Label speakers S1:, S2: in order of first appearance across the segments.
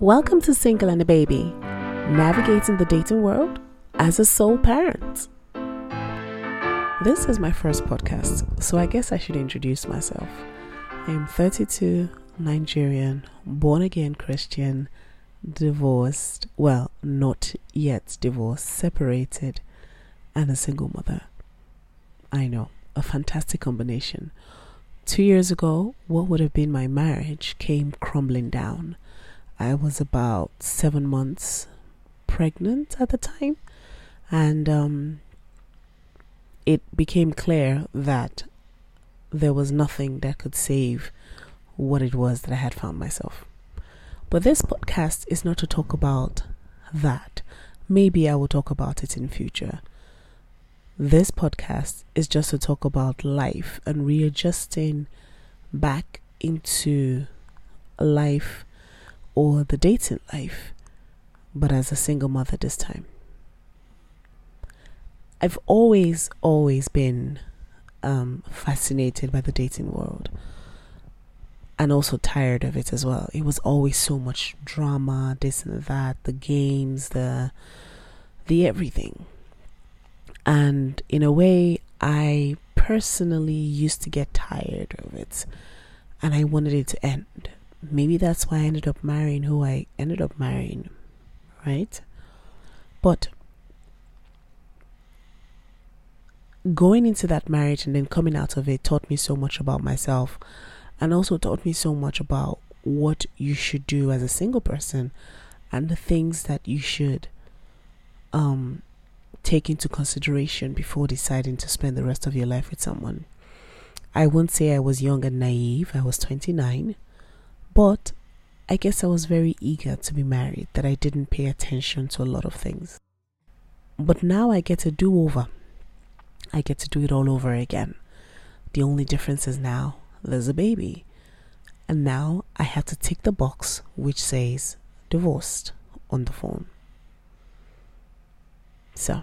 S1: Welcome to Single and a Baby, navigating the dating world as a sole parent. This is my first podcast, so I guess I should introduce myself. I am 32, Nigerian, born again Christian, divorced, well, not yet divorced, separated, and a single mother. I know, a fantastic combination. Two years ago, what would have been my marriage came crumbling down. I was about seven months pregnant at the time, and um, it became clear that there was nothing that could save what it was that I had found myself. But this podcast is not to talk about that. Maybe I will talk about it in future. This podcast is just to talk about life and readjusting back into life or the dating life, but as a single mother this time. I've always, always been um, fascinated by the dating world and also tired of it as well. It was always so much drama, this and that, the games, the the everything. And in a way, I personally used to get tired of it and I wanted it to end. Maybe that's why I ended up marrying who I ended up marrying, right? But going into that marriage and then coming out of it taught me so much about myself and also taught me so much about what you should do as a single person and the things that you should um take into consideration before deciding to spend the rest of your life with someone. I won't say I was young and naive, I was 29, but I guess I was very eager to be married that I didn't pay attention to a lot of things. But now I get a do over. I get to do it all over again. The only difference is now there's a baby. And now I have to tick the box which says divorced on the phone. So,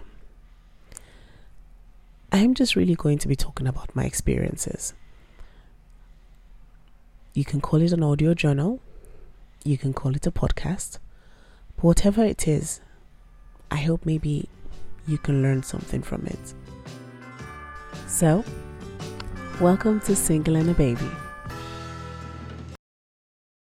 S1: I'm just really going to be talking about my experiences. You can call it an audio journal, you can call it a podcast, but whatever it is, I hope maybe you can learn something from it. So, welcome to Single and a Baby.